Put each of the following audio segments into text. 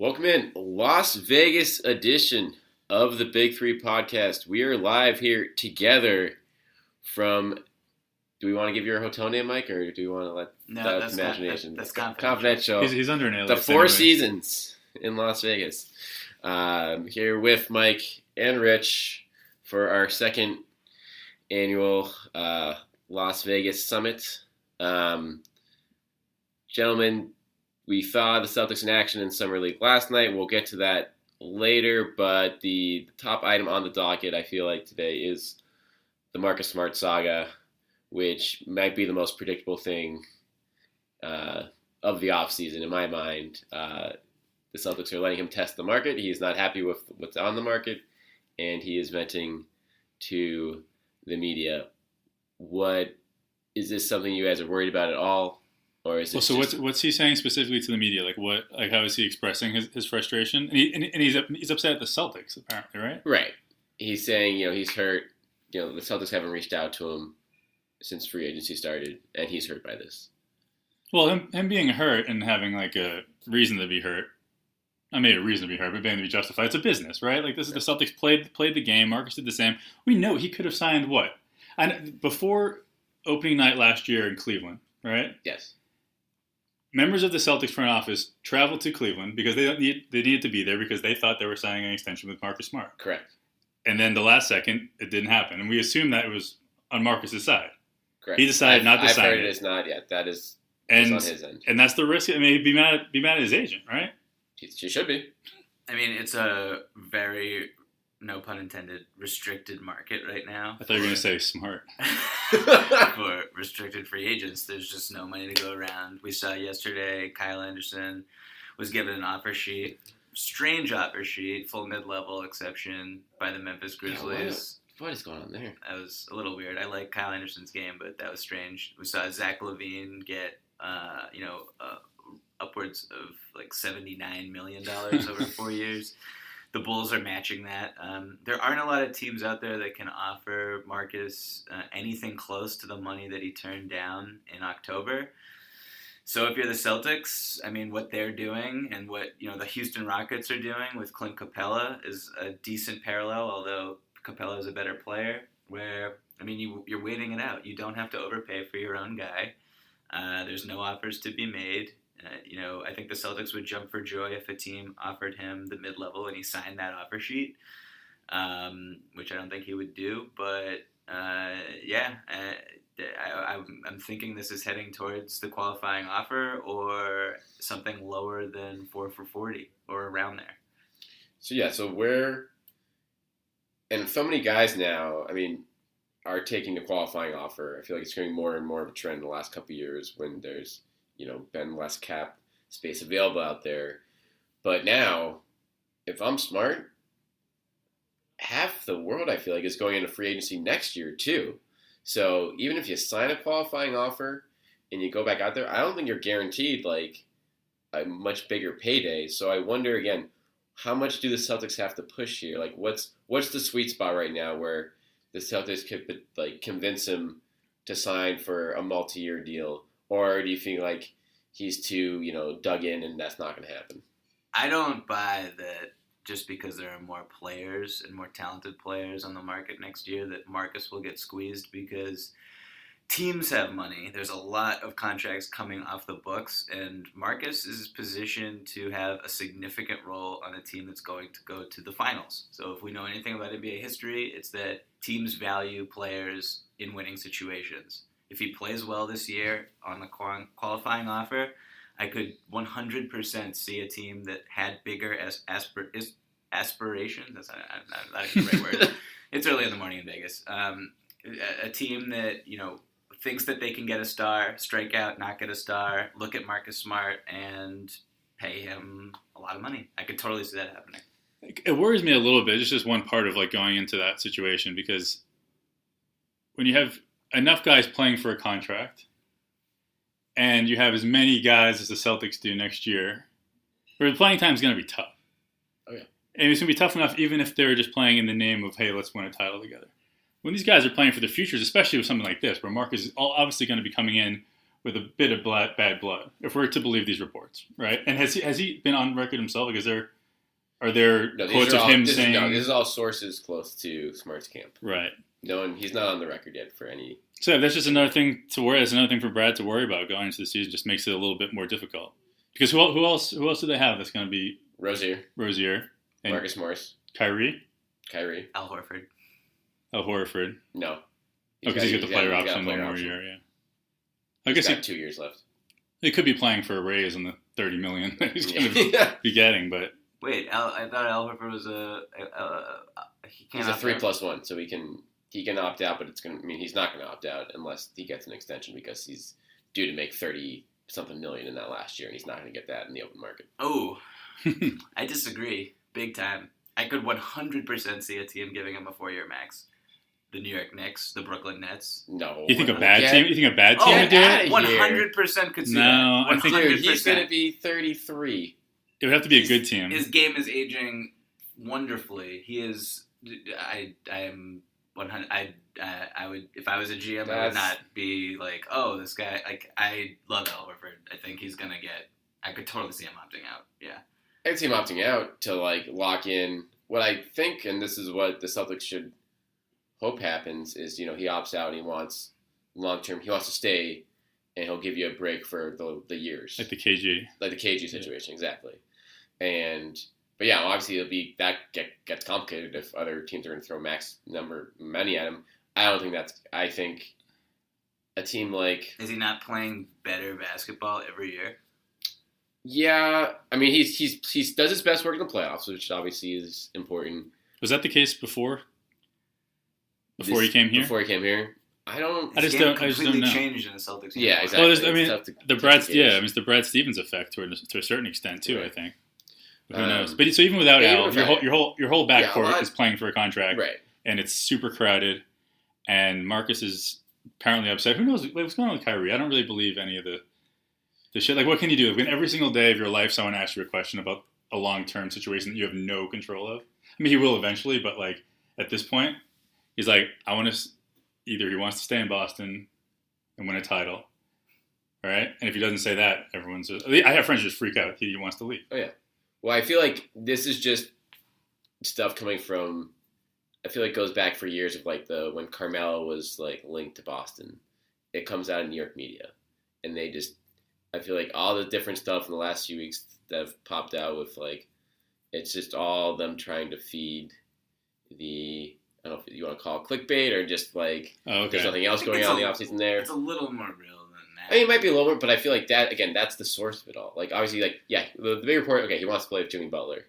Welcome in Las Vegas edition of the Big Three podcast. We are live here together from. Do we want to give your hotel name, Mike, or do we want to let No, that that's imagination? Not, that, that's confidential. He's, he's under an the Four anyway. Seasons in Las Vegas. Um, here with Mike and Rich for our second annual uh, Las Vegas Summit. Um, gentlemen, we saw the Celtics in action in Summer League last night. We'll get to that later, but the top item on the docket, I feel like today, is the Marcus Smart saga, which might be the most predictable thing uh, of the offseason in my mind. Uh, the Celtics are letting him test the market. He is not happy with what's on the market, and he is venting to the media. What is this something you guys are worried about at all, or is it Well, so just, what's what's he saying specifically to the media? Like what? Like how is he expressing his, his frustration? And, he, and, and he's he's upset at the Celtics apparently, right? right? He's saying you know he's hurt. You know the Celtics haven't reached out to him since free agency started, and he's hurt by this. Well, him him being hurt and having like a reason to be hurt. I mean, a reason to be hurt, but being to be justified. It's a business, right? Like this is the Celtics played played the game. Marcus did the same. We know he could have signed what? And before opening night last year in Cleveland, right? Yes, members of the Celtics front office traveled to Cleveland because they don't need, they needed to be there because they thought they were signing an extension with Marcus Smart. correct, And then the last second, it didn't happen, and we assumed that it was on Marcus's side. correct. He decided I've, not to I've sign heard it. it is not yet. That is, And on his end. and that's the risk. I mean, he'd be mad at, be mad at his agent, right? He, she should be. I mean, it's a very, no pun intended, restricted market right now. I thought you were going to say Smart. for restricted free agents. There's just no money to go around. We saw yesterday Kyle Anderson was given an offer sheet, strange offer sheet, full mid level exception by the Memphis Yeah, Grizzlies. What is going on there? That was a little weird. I like Kyle Anderson's game, but that was strange. We saw Zach LaVine get, uh, you know, uh, upwards of like seventy-nine million dollars over four years. The Bulls are matching that. Um, there aren't a lot of teams out there that can offer Marcus uh, anything close to the money that he turned down in October. So if you're the Celtics, I mean, what they're doing and what you know the Houston Rockets are doing with Clint Capela is a decent parallel, although Capela is a better player. Where I mean, you you're waiting it out. You don't have to overpay for your own guy. Uh, there's no offers to be made. Uh, you know, I think the Celtics would jump for joy if a team offered him the mid level and he signed that offer sheet, um, which I don't think he would do. But uh, yeah, uh, I, I'm, I'm thinking this is heading towards the qualifying offer or something lower than four for 40 or around there. So yeah, so where and so many guys now, I mean, are taking the qualifying offer. I feel like it's becoming more and more of a trend in the last couple years when there's, you know, been less cap space available out there. But now, if I'm smart, half the world I feel like is going into free agency next year too. So even if you sign a qualifying offer and you go back out there, I don't think you're guaranteed like a much bigger payday. So I wonder again, how much do the Celtics have to push here? Like, what's what's the sweet spot right now where the Celtics could like convince him to sign for a multi-year deal, or do you think like he's too you know dug in and that's not going to happen? I don't buy that just because there are more players and more talented players on the market next year that Marcus will get squeezed because teams have money. There's a lot of contracts coming off the books, and Marcus is positioned to have a significant role on a team that's going to go to the finals. So, if we know anything about NBA history, it's that teams value players in winning situations. If he plays well this year on the qualifying offer, I could 100% see a team that had bigger as aspir- aspirations. That's not, not, not the right word. It's early in the morning in Vegas. Um, a, a team that you know thinks that they can get a star, strike out, not get a star, look at Marcus Smart and pay him a lot of money. I could totally see that happening. It worries me a little bit. It's just one part of like going into that situation because when you have enough guys playing for a contract and you have as many guys as the Celtics do next year, where the playing time is going to be tough. Oh, yeah. And it's going to be tough enough even if they're just playing in the name of, hey, let's win a title together. When these guys are playing for the futures, especially with something like this, where Marcus is obviously going to be coming in with a bit of bad blood, if we're to believe these reports, right? And has he has he been on record himself? Like, is there are there No, quotes are of all, him this, saying, no, this is all sources close to Smart's camp. right? No one, he's not on the record yet for any. So that's just another thing to worry. That's another thing for Brad to worry about going into the season. Just makes it a little bit more difficult because who, who else? Who else do they have that's going to be Rozier, Rozier and Marcus Morris, Kyrie, Kyrie. Al Horford. Al Horford? No. Oh, because he's got the player he's got option one more option. year. Yeah. I He's guess he, got two years left. he could be playing for a raise on the thirty million that he's going to Yeah. be getting, but Wait, Al, I thought Al Horford was a. a, a, a he can't He's a three plus one, so he can he can opt out, but it's gonna I mean he's not gonna opt out unless he gets an extension because he's due to make thirty something million in that last year, and he's not gonna get that in the open market. Oh, I disagree. Big time. I could 100% see a team giving him a four year max. The New York Knicks, the Brooklyn Nets. No, you think a bad not- team? You think a bad Oh, team would do it? 100% could see No, that. I think- 100%. Dude, he's gonna be thirty three. It would have to be a good team. His game is aging wonderfully. He is. I. I am. 100. I. I, I would. If I was a GM, I would not be like, oh, this guy. Like, I love Al Horford. I think he's gonna get. I could totally see him opting out. Yeah. I could see him opting out to like lock in what I think, and this is what the Celtics should hope happens is you know he opts out and he wants long term. He wants to stay, and he'll give you a break for the the years, like the KG. like the KG situation, exactly. And but yeah, obviously it'll be that get gets complicated if other teams are going to throw max number money at him. I don't think that's. I think a team like Is he not playing better basketball every year? yeah, I mean he's he's he does his best work in the playoffs, which obviously is important. Was that the case before? Before This- he came here? Before he came here, I don't. I just don't- I just don't know. changed in the Celtics. Yeah, exactly. Well, I mean, to- the Brad, yeah, I mean, it's the Brad Stevens effect to a, to a certain extent too. I think. Who Um, knows? But so even without Al, your whole your whole your whole backcourt lot- is playing for a contract, right. and it's super crowded. And Marcus is apparently upset. Who knows what's going on with Kyrie? I don't really believe any of the the shit. Like, what can you do when every single day of your life someone asks you a question about a long term situation that you have no control of? I mean, he will eventually, but like at this point, he's like, I want to. Either he wants to stay in Boston and win a title, right? And if he doesn't say that, everyone's. Just, I have friends just freak out. He wants to leave. Well, I feel like this is just stuff coming from. I feel like it goes back for years of like the when Carmelo was like linked to Boston. It comes out in New York media, and they just. I feel like all the different stuff in the last few weeks that have popped out with like, it's just all them trying to feed the. I don't know if you want to call it clickbait or just like Oh, okay. there's nothing else going it's on in a- the offseason there. It's a little more real than that. I mean, it might be a little bit, but I feel like that again. That's the source of it all. Like obviously, like yeah, the, the big report. Okay, he wants to play with Jimmy Butler.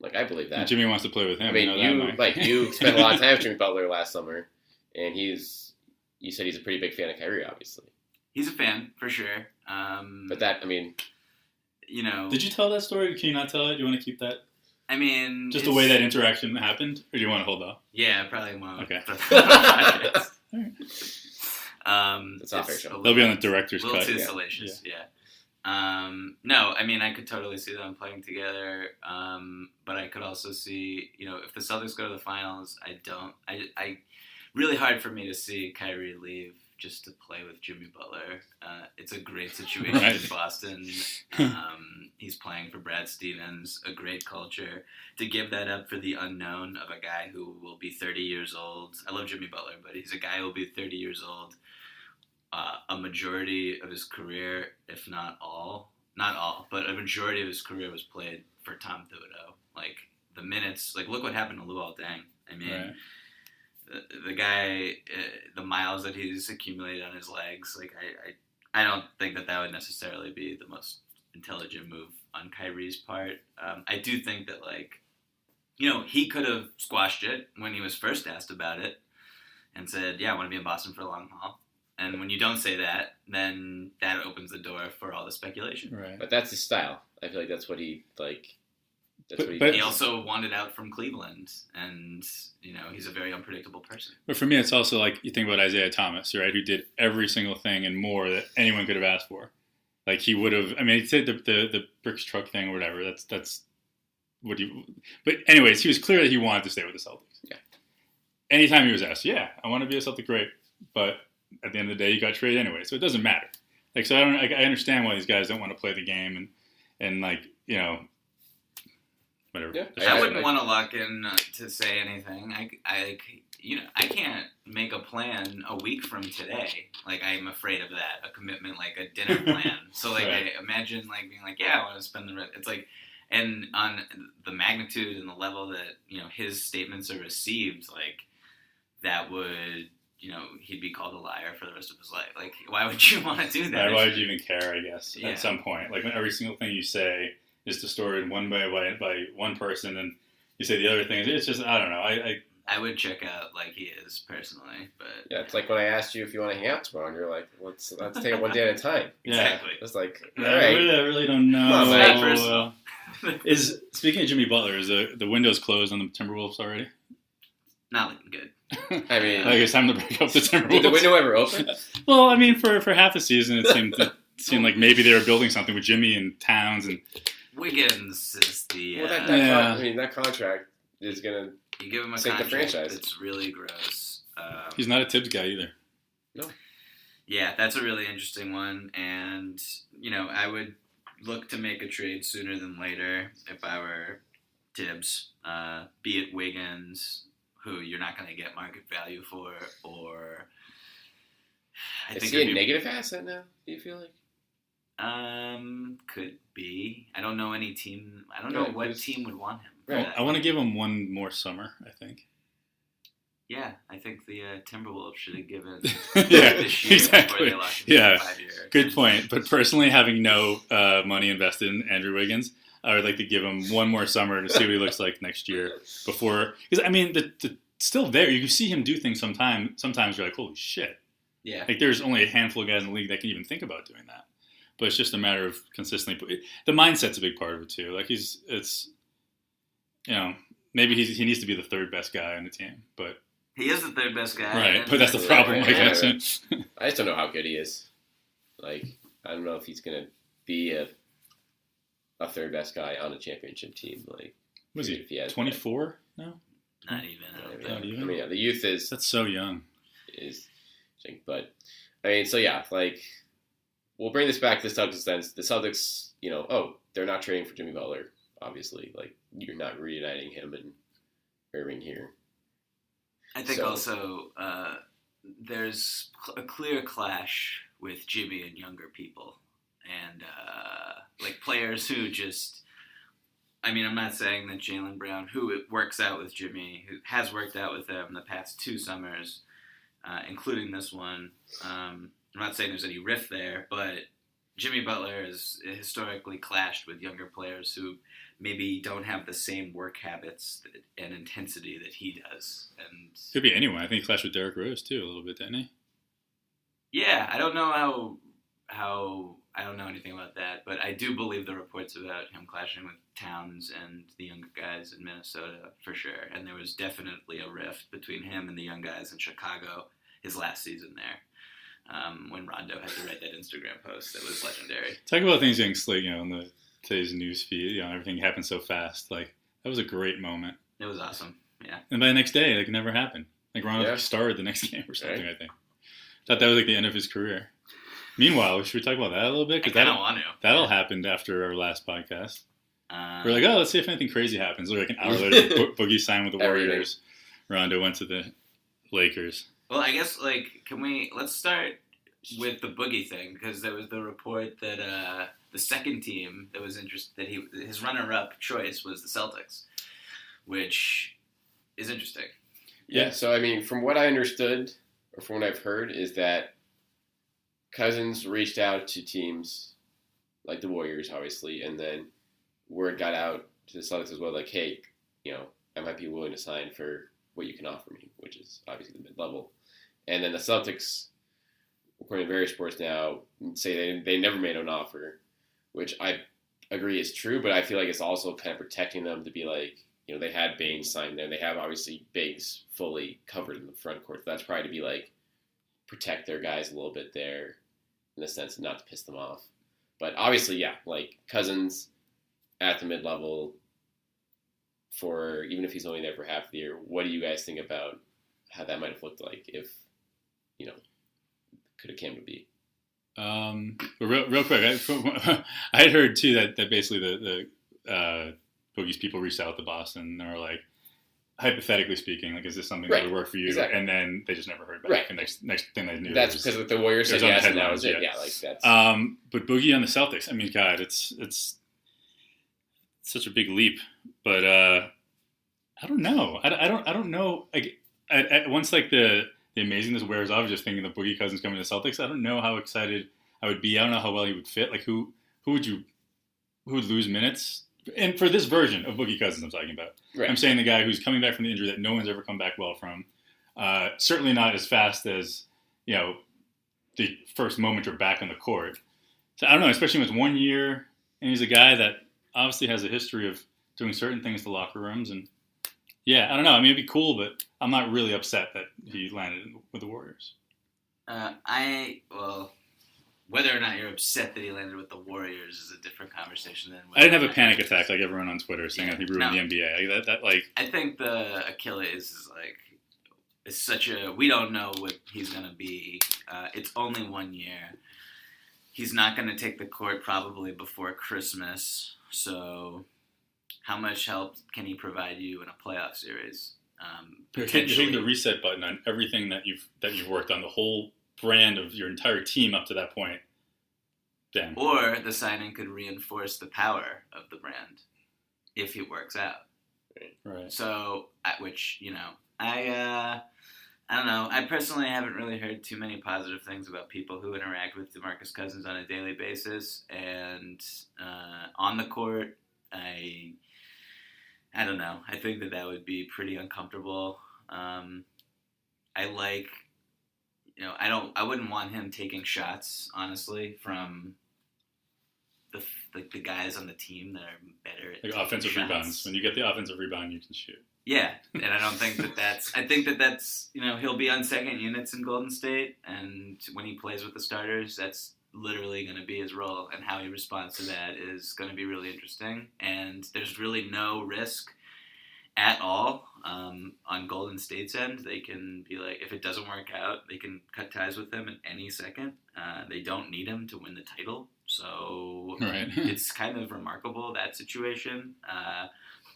Like I believe And that. Jimmy wants to play with him. I mean, know you that, Mike. like you spent a lot of time with Jimmy Butler last summer, and he's you said he's a pretty big fan of Kyrie, obviously. He's a fan for sure. Um, But that, I mean, you know, Did you tell that story? Can you not tell it? Do you want to keep that? I mean, Just the way that interaction happened, or do you want to hold off? Yeah, probably won't. Okay. um, It's not fair, it's Sean. They'll be on the director's a little cut. too yeah. salacious. Yeah. Um, no, I mean I could totally see them playing together, um, but I could also see, you know, if the Celtics go to the finals, I don't, I, I, really hard for me to see Kyrie leave just to play with Jimmy Butler. Uh, it's a great situation Right. in Boston. Um, he's playing for Brad Stevens, a great culture. To give that up for the unknown of a guy who will be 30 years old. I love Jimmy Butler, but he's a guy who will be 30 years old uh, a majority of his career, if not all, not all, but a majority of his career was played for Tom Thibodeau. Like the minutes, like look what happened to Luol Deng. I mean, Right. the, the guy, uh, the miles that he's accumulated on his legs, like I, I, I don't think that that would necessarily be the most intelligent move on Kyrie's part. Um, I do think that like, you know, he could have squashed it when he was first asked about it, and said, "Yeah, I want to be in Boston for the long haul." And when you don't say that, then that opens the door for all the speculation. Right. But that's his style. I feel like that's what he like. That's But- what he. but- He also wanted out from Cleveland, and you know he's a very unpredictable person. But for me, it's also like you think about Isaiah Thomas, right? Who did every single thing and more that anyone could have asked for. Like he would have. I mean, he said the the, the bricks truck thing or whatever. That's that's what you. But anyways, he was clear that he wanted to stay with the Celtics. Yeah. Anytime he was asked, yeah, I want to be a Celtic, great. But at the end of the day, you got traded anyway, so it doesn't matter. Like so, I don't. Like, I understand why these guys don't want to play the game and and like you know. Whatever. Yeah. I I- wouldn't I- want to lock in uh, to say anything. I, I, you know, I can't make a plan a week from today. Like I'm afraid of that, a commitment like a dinner plan. so like Right. I imagine like being like, yeah, I want to spend the rest. It's like, and on the magnitude and the level that you know his statements are received, like that would. You know, he'd be called a liar for the rest of his life. Like, why would you want to do that? Right, why would you even care? I guess Yeah. at some point, like when every single thing you say is distorted one way by, by one person, and you say the other thing. It's just I don't know. I, I I would check out like he is personally, but yeah, it's like when I asked you if you want to hang out tomorrow, and you're like, "Let's let's take it one day at a time." yeah. exactly. It's like, all I, really, I really don't know. Come on, man. Is speaking of Jimmy Butler, is the the windows closed on the Timberwolves already? not looking good. I mean, Like it's time to break up the Timberwolves. did the window ever open? Well, I mean, for for half the season, it seemed it seemed like maybe they were building something with Jimmy and Towns, and Wiggins is the Well, that, uh, that Yeah. con- I mean, that contract is gonna. you give him a sink the contract franchise. that's really gross. Um, he's not a Thibs guy either. No. Yeah, that's a really interesting one, and you know I would look to make a trade sooner than later if I were Thibs, uh, be it Wiggins, who you're not going to get market value for, or I Is think he a negative asset now? Do you feel like? Um, could be. I don't know any team. I don't know what team would want him. Right. I want to give him one more summer. I think. Yeah, I think the uh, Timberwolves should have given yeah, this year exactly. they locked him Yeah, good point. But personally, having no uh, money invested in Andrew Wiggins, I would like to give him one more summer to see what he looks like next year before. Because I mean, the, the still there. You can see him do things. Sometime, sometimes you're like, holy shit! Yeah, Like there's only a handful of guys in the league that can even think about doing that. But it's just a matter of consistently. The mindset's a big part of it too. Like he's, it's, you know, maybe he's, he needs to be the third best guy on the team. But he is the third best guy. right, but that's the Yeah, problem. yeah, Like yeah. that's I just don't know how good he is. Like, I don't know if he's gonna be a a third best guy on a championship team. Like, was if he he twenty four? No, Not even. I don't I. Not even? mean, yeah, the youth is that's so young. is, but I mean, so yeah, like we'll bring this back to the Celtics. Then the Celtics, you know, oh, they're not trading for Jimmy Butler. Obviously, like you're not reuniting him and Irving here. I think So- also uh, there's cl- a clear clash with Jimmy and younger people, and uh, like players who just. I mean, I'm not saying that Jaylen Brown, who it works out with Jimmy, who has worked out with him the past two summers, uh, including this one. Um, I'm not saying there's any rift there, but Jimmy Butler has historically clashed with younger players who maybe don't have the same work habits and intensity that he does. And Could be anyone. I think he clashed with Derrick Rose too a little bit, didn't he? yeah, I don't know how how I don't know anything about that, but I do believe the reports about him clashing with Towns and the younger guys in Minnesota for sure. And there was definitely a rift between him and the young guys in Chicago his last season there. Um, when Rondo had to write that Instagram post, that was legendary. Talk about things getting slick, you know, in the today's news feed. You know, everything happened so fast. Like that was a great moment. It was awesome. Yeah. And by the next day, like it never happened. Like Rondo Yeah. started the next game or something. Right. I think. Thought that was like the end of his career. Meanwhile, should we talk about that a little bit? Because kind of that want to. that all happened after our last podcast. Um, We're like, oh, let's see if anything crazy happens. Or like an hour later, Bo- Boogie signed with the Warriors. Rondo went to the Lakers. Well, I guess like can we let's start with the boogie thing because there was the report that uh, the second team that was interested that he his runner-up choice was the Celtics, which is interesting. Yeah, so I mean, from what I understood, or from what I've heard, is that Cousins reached out to teams like the Warriors, obviously, and then word got out to the Celtics as well, like, hey, you know, I might be willing to sign for what you can offer me, which is obviously the mid level. And then the Celtics, according to various reports now, say they, they never made an offer, which I agree is true, but I feel like it's also kind of protecting them to be like, you know, they had Baynes signed there. They have obviously Biggs fully covered in the front court. So that's probably to be like protect their guys a little bit there in the sense not to piss them off. But obviously, yeah, like Cousins at the mid level for even if he's only there for half the year. What do you guys think about how that might have looked like if you know could have came to be? Um, but real, real quick, I, had heard too that, that basically the the uh, people reached out to Boston and were like, hypothetically speaking, like, is this something Right. that would work for you? Exactly. And then they just never heard back. Right. And next next thing they knew, That's because the Warriors said yes, and that was it. yeah. Yeah, like that's Um, but Boogie on the Celtics. I mean, God, it's it's such a big leap. But uh, I don't know. I, I don't I don't know. Like, I, I, once like the the amazingness wears off, just thinking the Boogie Cousins coming to Celtics. I don't know how excited I would be. I don't know how well he would fit. Like who who would you who would lose minutes? And for this version of Boogie Cousins, I'm talking about. right. I'm saying the guy who's coming back from the injury that no one's ever come back well from. Uh, certainly not as fast as you know the first moment you're back on the court. So I don't know, especially when it's one year and he's a guy that obviously has a history of doing certain things to locker rooms and yeah, I don't know. I mean, it'd be cool, but I'm not really upset that he landed with the Warriors. Uh, I well, whether or not you're upset that he landed with the Warriors is a different conversation than. I didn't have a panic attack like everyone on Twitter saying Yeah, that he ruined no. the NBA. Like, that, that like I think the Achilles is like it's such a we don't know what he's gonna be. Uh, it's only one year. He's not gonna take the court probably before Christmas. So, how much help can he provide you in a playoff series? Um, You're hitting, the reset button on everything that you've that you've worked on, the whole brand of your entire team up to that point. Damn. or the signing could reinforce the power of the brand if it works out. Right. So, at which you know, I uh, I don't know. I personally haven't really heard too many positive things about people who interact with Demarcus Cousins on a daily basis, and uh, on the court, I I don't know. I think that that would be pretty uncomfortable. Um, I like. You know, I don't. I wouldn't want him taking shots, honestly, from the like the guys on the team that are better at Like offensive shots. rebounds. When you get the offensive rebound, you can shoot. Yeah, and I don't think that that's. I think that that's you know he'll be on second units in Golden State, and when he plays with the starters, that's literally going to be his role, and how he responds to that is going to be really interesting. And there's really no risk at all um, on Golden State's end. They can be like, if it doesn't work out, they can cut ties with him at any second. Uh, they don't need him to win the title, so Right. it's kind of remarkable that situation. Uh,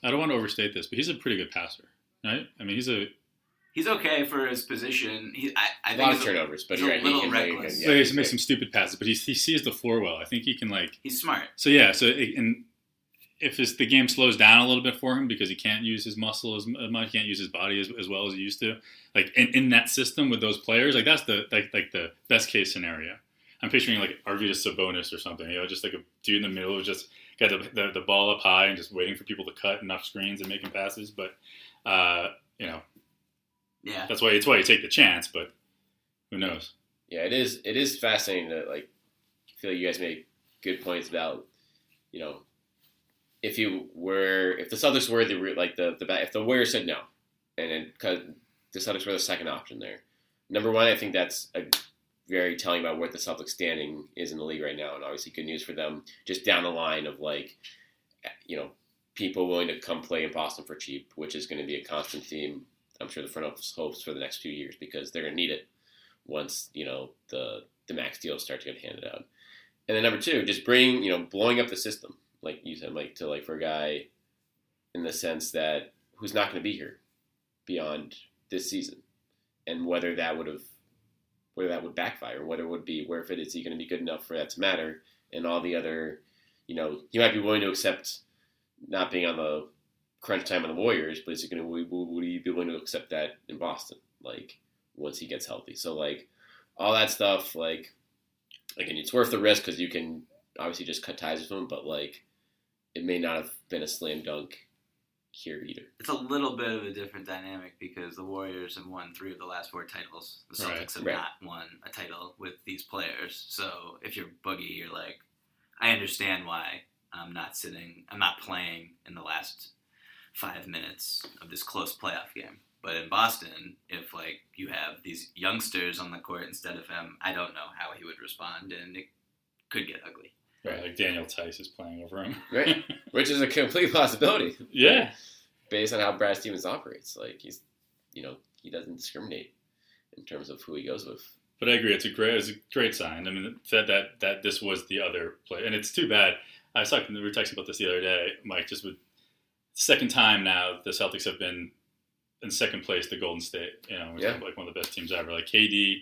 I don't want to overstate this, but he's a pretty good passer, right? I mean, he's a He's okay for his position. He, I, I a think lot of he's, turnovers, but he's a little he can, he reckless. so he yeah, has to make he's some stupid passes, but he, he sees the floor well. I think he can like he's smart. so yeah. So it, and if the game slows down a little bit for him because he can't use his muscle as much, he can't use his body as, as well as he used to. Like in, in that system with those players, like that's the like like the best case scenario. I'm picturing like Arvydas Sabonis or something, you know, just like a dude in the middle who just got the, the, the ball up high and just waiting for people to cut enough screens and making passes. But uh, you know, Yeah, that's why it's why you take the chance. But who knows? Yeah, it is. It is fascinating that like I feel like you guys make good points about you know if you were if the Celtics were the like the the if the Warriors said no and because the Celtics were the second option there. Number one, I think that's a very telling about what the Celtics standing is in the league right now, and obviously good news for them just down the line of like you know people willing to come play in Boston for cheap, which is going to be a constant theme. I'm sure the front office hopes for the next few years because they're going to need it once you know the the max deals start to get handed out. And then number two, just bring you know blowing up the system, like you said, like to like for a guy in the sense that who's not going to be here beyond this season, and whether that would have whether that would backfire, whether it would be, where if it is he going to be good enough for that to matter, and all the other, you know, he might be willing to accept not being on the crunch time of the Warriors, but is he going to would he be willing to accept that in Boston, like once he gets healthy? So like all that stuff, like again, it's worth the risk because you can obviously just cut ties with him, but like it may not have been a slam dunk here either. It's a little bit of a different dynamic because the Warriors have won three of the last four titles. The Celtics Right, have right. not won a title with these players. So if you're Boogie, you're like, I understand why I'm not sitting, I'm not playing in the last five minutes of this close playoff game. But in Boston, if like you have these youngsters on the court instead of him, I don't know how he would respond, and it could get ugly. Right, like Daniel Theis is playing over him. Right. Which is a complete possibility. yeah. Based on how Brad Stevens operates. Like he's you know, he doesn't discriminate in terms of who he goes with. But I agree, it's a great, it's a great sign. I mean, that that that this was the other play, and it's too bad. I was talking, we were texting about this the other day, Mike. Just with second time now, the Celtics have been in second place to Golden State. You know, Yeah. like one of the best teams ever. Like KD,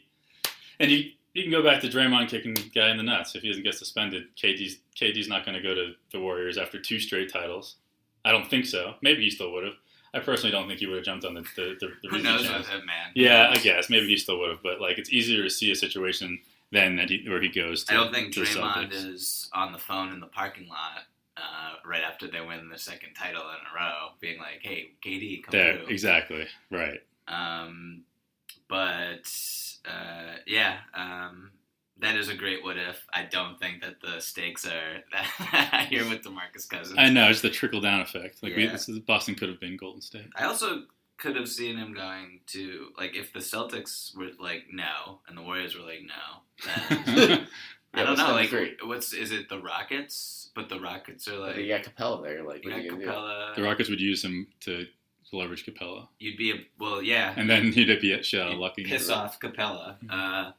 and you you can go back to Draymond kicking the guy in the nuts if he doesn't get suspended. KD's KD's not going to go to the Warriors after two straight titles. I don't think so. Maybe he still would have. I personally don't think he would have jumped on the the, the, the Who knows with him, man? Yeah, I guess maybe he still would have, but like it's easier to see a situation than that he, where he goes. To, I don't think Draymond is on the phone in the parking lot uh, right after they win the second title in a row, being like, "Hey, KD, come there through." exactly right. Um, but uh, yeah, um, that is a great what if. I don't think that the stakes are that here with Demarcus Cousins. I know it's the trickle down effect. Like we, Yeah. this is, Boston could have been Golden State. I also could have seen him going to like if the Celtics were like no and the Warriors were like no. Then I don't know. Like, three? what's is it? The Rockets, but the Rockets are like you got Capela there, like you what are got you? Capela. the Rockets would use him to leverage Capela, You'd be a well, yeah. and then you'd be at shit out of You'd lucky. piss off Capela. Uh,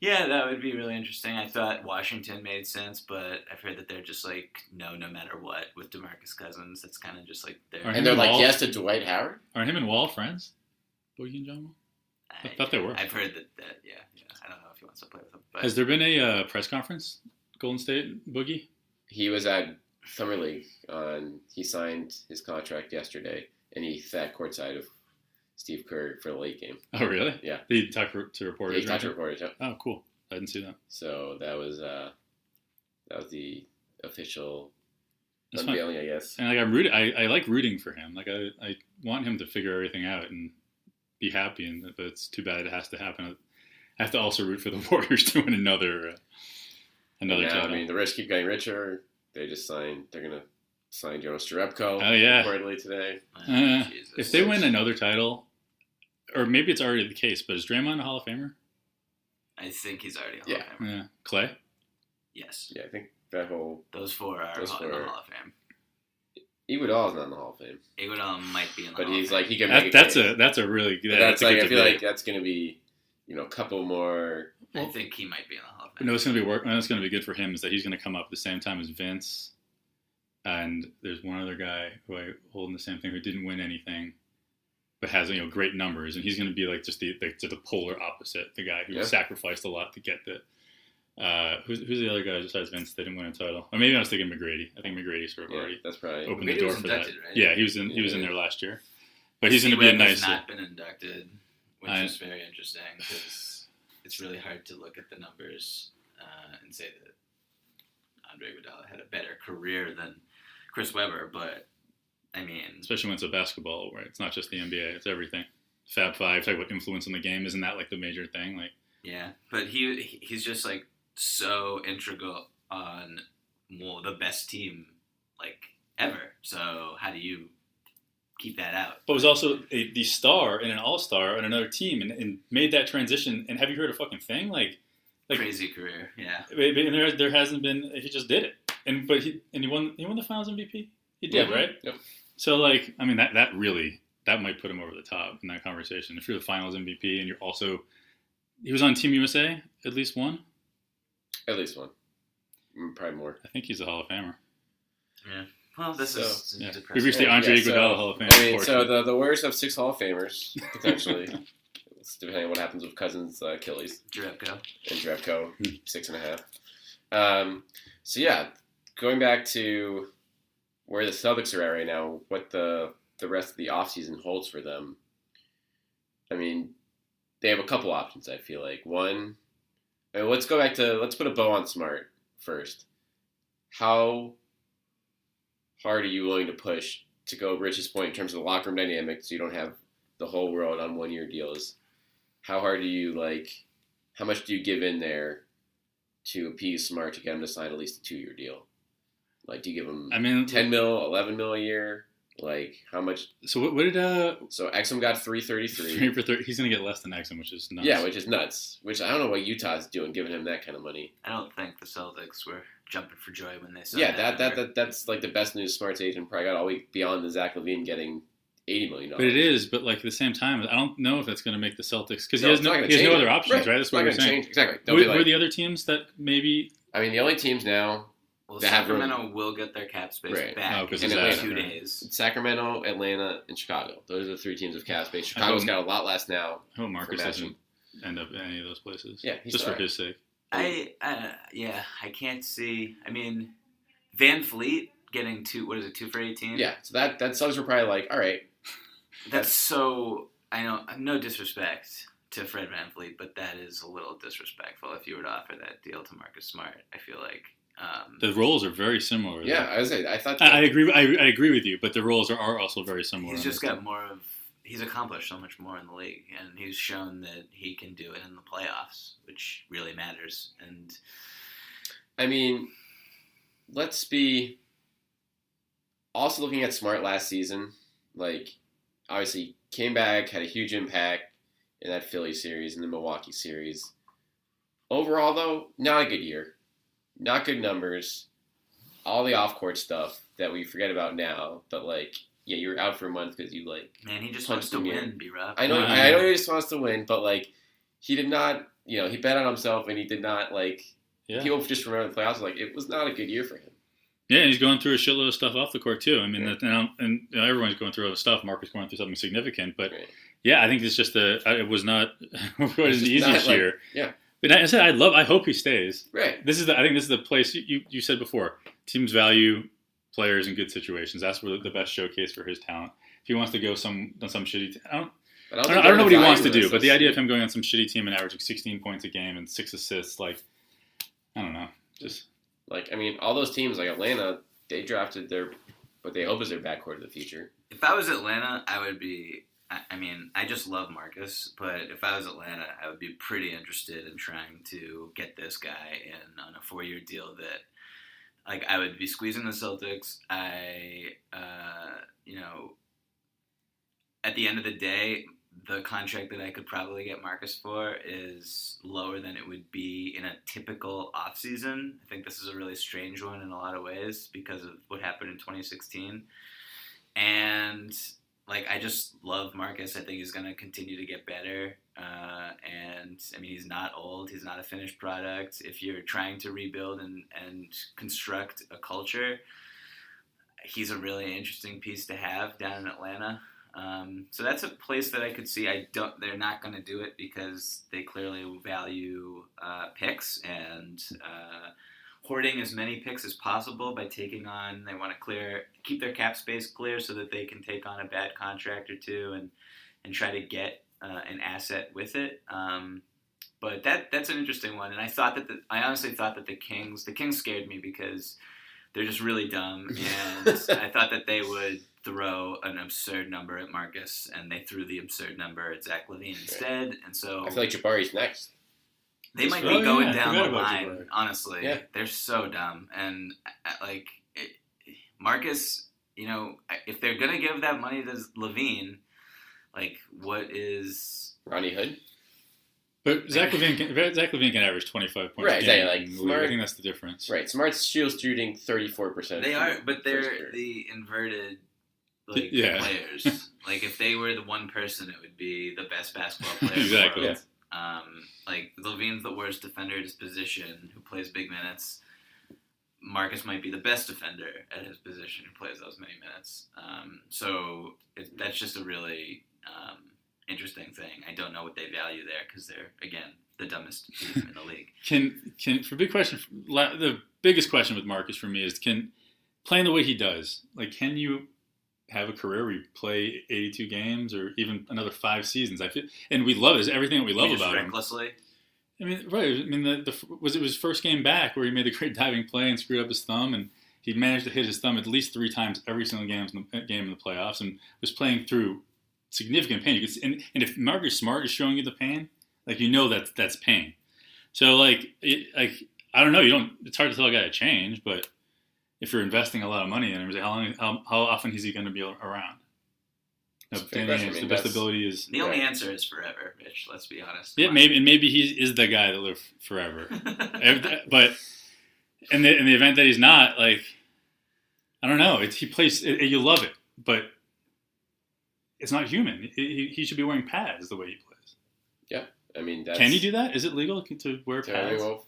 yeah, that would be really interesting. I thought Washington made sense, but I've heard that they're just like no, no matter what with Demarcus Cousins. That's kind of just like their. Are And they're like Wall- yes to Dwight Howard. Aren't him and Wall friends? Boogie and John Wall? I thought they were. I've heard that. that yeah, yeah. I don't know if he wants to play with them, but Has there been a uh, press conference? Golden State Boogie? He was at Summer League on he signed his contract yesterday and he sat courtside of Steve Kerr for the late game. Oh really? Yeah. Did he talk to He reporters? or talked to reporters, yep. Oh cool. I didn't see that. So that was uh that was the official That's fine. unveiling, I guess. And like I'm rooting, I, I like rooting for him. Like I, I want him to figure everything out and be happy. And but it's too bad it has to happen. I have to also root for the Warriors to win another uh, another title. I mean, the rich keep getting richer. They just signed. They're gonna sign Jonas Jerebko. Oh, yeah. reportedly today. Uh, Jesus. if they win another title, or maybe it's already the case, but is Draymond a Hall of Famer? I think he's already a Hall Yeah. of Famer. Yeah. Clay. Yes, Yeah, I think that whole those four are Those Hall- in the four- Hall of Fame. Iguodala is not in the Hall of Fame, Iguodala might be in the but Hall he's of Fame. like he can make That, a that's case. a that's a really good. But that's that's a like good I feel debate. like that's gonna be you know a couple more. I think he might be in the Hall of Fame. No, it's gonna be work. What's gonna be good for him is that he's gonna come up at the same time as Vince, and there's one other guy who I hold in the same thing who didn't win anything, but has you know great numbers, and he's gonna be like just the the, to the polar opposite, the guy who Yeah. sacrificed a lot to get the. Uh, who's, who's the other guy besides Vince that didn't win a title? Or maybe I was thinking McGrady. I think McGrady sort of Yeah, already that's probably. opened McGrady the door was for that. right? Yeah, he was in he was in there last year, but he's gonna be a C-Webb nice. not been inducted, which I- is very interesting because it's really hard to look at the numbers uh, and say that Andre Iguodala had a better career than Chris Webber. But I mean, especially when it's a basketball where it's not just the NBA, it's everything. Fab Five, talk about influence on the game. Isn't that like the major thing? Like, yeah, but he he- he's just like so integral on well, the best team like ever. So how do you keep that out? but was also a, the star and an all star on another team, and, and made that transition. And have you heard a fucking thing? Like, like Crazy career, yeah. and there there hasn't been. He just did it, and but he and he won. He won the Finals MVP. He did, Yeah. right? Yep. So like, I mean, that that really that might put him over the top in that conversation. If you're the Finals MVP and you're also, he was on Team USA at least one. At least one, Mm, probably more. I think he's a Hall of Famer. Well, this So, is Yeah. depressing. We've reached the Yeah, Andre yeah, so- Hall of Fame. I mean, so the the Warriors have six Hall of Famers potentially. It's depending on what happens with Cousins' uh, Achilles Jerebko. and Drevko, six and a half. Um, so yeah, going back to where the Celtics are at right now, what the the rest of the offseason holds for them. I mean, they have a couple options. I feel like one. I mean, let's go back to let's put a bow on Smart first. How hard are you willing to push to go Rich's point in terms of the locker room dynamics? So you don't have the whole world on one year deals. How hard do you like? How much do you give in there to appease Smart to get him to sign at least a two year deal? Like, do you give him I mean, ten mil, eleven mil a year? Like, how much? so what, what did uh So Exum got three thirty three three. for thirty? He's gonna get less than Exum, which is nuts. Yeah, which is nuts. Which I don't know what Utah's doing, giving him that kind of money. I don't think the Celtics were jumping for joy when they saw yeah, that, that number. that that's like the best news Smart's agent probably got all week beyond the Zach LaVine getting eighty million dollars. But it is, but like at the same time, I don't know if that's going to make the Celtics because No, he has no he has no other options, right? That's It's what not we're saying. change exactly. They'll Who, be who like, are the other teams that maybe? I mean, the only teams now Well, that have room. Sacramento will get their cap space Right. back Oh, 'cause in of about that, two right. days. Sacramento, Atlanta, and Chicago. Those are the three teams of cap space. Chicago's got a lot less now. I hope Marcus doesn't end up in any of those places. Yeah, he's just for alright. his sake. I uh, yeah, I can't see. I mean, VanVleet getting two. What is it? Two for eighteen. Yeah, so that that Suggs were probably like, all right, that's so. I know. No disrespect to Fred VanVleet, but that is a little disrespectful if you were to offer that deal to Marcus Smart. I feel like. Um, The roles are very similar. yeah. I was I thought. I, I agree. I, I agree with you, but the roles are, are also very similar. He's just this got more of. He's accomplished so much more in the league, and he's shown that he can do it in the playoffs, which really matters. And I mean, let's be also looking at Smart last season. Like, obviously, came back, had a huge impact in that Philly series and the Milwaukee series. Overall, though, not a good year. Not good numbers. All the off court stuff that we forget about now, but like, yeah, you were out for a month because you like man, he just wants to him in. win. B Rob. I know, Wow. I know he just wants to win, but like, he did not. You know, he bet on himself, and he did not like. Yeah. People just remember the playoffs. Like, it was not a good year for him. Yeah, he's going through a shitload of stuff off the court too. I mean, Yeah. that, and, and you know, everyone's going through other stuff. Marcus going through something significant, but Right. yeah, I think it's just a. It was not. it was It's an just easiest like- year. yeah. But I said I love. I hope he stays. Right. This is the. I think this is the place you, you, you said before. Teams value players in good situations. That's where the best showcase for his talent. If he wants to go some on some shitty, t- I don't. But I don't, I don't know what he wants to do, but the idea of him going on some shitty team and averaging 16 points a game and six assists, like, I don't know, just like, I mean, all those teams like Atlanta, they drafted their, what they hope is their backcourt of the future. If I was Atlanta, I would be. I, I mean, I just love Marcus, but if I was Atlanta, I would be pretty interested in trying to get this guy in on a four-year deal. That, like, I would be squeezing the Celtics. I, uh, you know, at the end of the day, the contract that I could probably get Marcus for is lower than it would be in a typical offseason. I think this is a really strange one in a lot of ways because of what happened in 2016. And like I just love Marcus. I think he's to continue to get better. Uh, and I mean, he's not old. He's not a finished product. If you're trying to rebuild and and construct a culture, he's a really interesting piece to have down in Atlanta. Um, so that's a place that I could see. I don't. They're not going to do it because they clearly value uh, picks and uh, hoarding as many picks as possible by taking on. They want to clear, keep their cap space clear so that they can take on a bad contract or two and and try to get uh, an asset with it. Um, but that that's an interesting one, and I thought that the, I honestly thought that the Kings the Kings scared me because they're just really dumb, and I thought that they would throw an absurd number at Marcus, and they threw the absurd number at Zach LaVine instead, and so I feel like Jabari's next. They might Oh, be going yeah, down the line. Honestly, Yeah. they're so dumb, and uh, like it, Marcus, you know, if they're gonna give that money to LaVine, like what is Ronnie Hood. But Zach LaVine can, Zach LaVine can average 25 points. Right, a game exactly, like, Smart, I think that's the difference. Right. Smart's shield shooting 34%. they are, but they're the inverted like Yeah. players. like if they were the one person, it would be the best basketball player. Exactly. In the world. Um, like LaVine's the worst defender at his position, who plays big minutes. Marcus might be the best defender at his position, who plays those many minutes. Um, so it, that's just a really um, interesting thing. I don't know what they value there because they're again the dumbest team in the league. Can can for big question la- the biggest question with Marcus for me is can playing the way he does like can you have a career where you play 82 games or even another five seasons? I feel and we love it. Everything that we love about him. recklessly. I mean, right. I mean, the, the was it was first game back where he made the great diving play and screwed up his thumb, and he managed to hit his thumb at least three times every single game in the, uh, game in the playoffs, and was playing through significant pain. You could and, and if Marcus Smart is showing you the pain, like you know that that's pain. So like, it, like I don't know. You don't. It's hard to tell a guy to change, but if you're investing a lot of money in him, how long, how, how often is he going to be around? No, It's a fair Danny question. I mean, the best ability is The only Right. answer is forever, Rich. Let's be honest. yeah, maybe and maybe he is the guy that lives forever. But in the in the event that he's not, like, I don't know. It's, he plays. It, you love it, but it's not human. He, he, he should be wearing pads the way he plays. Yeah, I mean, that's, Can you do that? Is it legal to wear pads? well,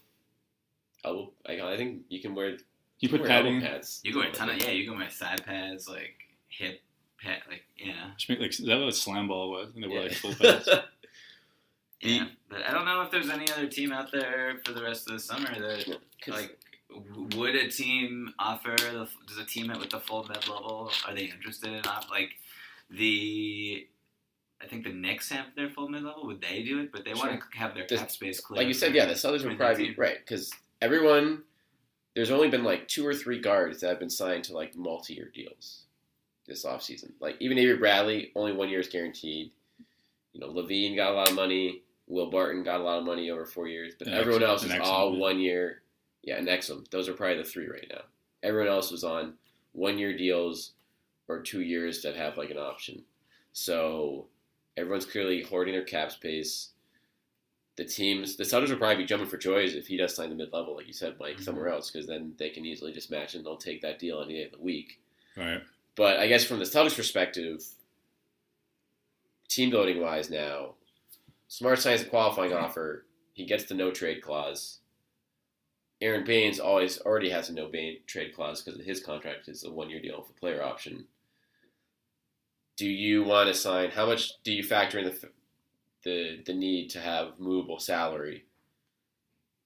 elbow, I, I think you can wear. You put wear padding. elbow pads. You go a ton of yeah. You go my side pads, like hip pad, like yeah, Just make, like is that what slam ball was? And they wear Yeah. like full pads. yeah. But I don't know if there's any other team out there for the rest of the summer that like would a team offer the does a team at with the full med level are they interested in off like the I think the Knicks have their full mid level. Would they do it? But they want to have their This- cap space clear. like you said, yeah, the Celtics would probably be right because everyone. There's only been like two or three guards that have been signed to like multi-year deals this offseason. Like even Avery Bradley, only one year is guaranteed. You know, LaVine got a lot of money. Will Barton got a lot of money over four years, but And everyone Exum- else is Exum, all yeah. one year. Yeah, and Exum. Those are probably the three right now. Everyone else was on one year deals or two years that have like an option. So everyone's clearly hoarding their cap space the teams, the Celtics will probably be jumping for joys if he does sign the mid level, like you said, Mike, Mm-hmm. somewhere else, because then they can easily just match and they'll take that deal any day of the week. right. But I guess from the Celtics perspective, team building wise now, Smart signs a qualifying offer. He gets the no trade clause. Aron Baynes always already has a no trade clause because his contract is a one year deal with a player option. Do you want to sign? How much do you factor in the the the need to have movable salary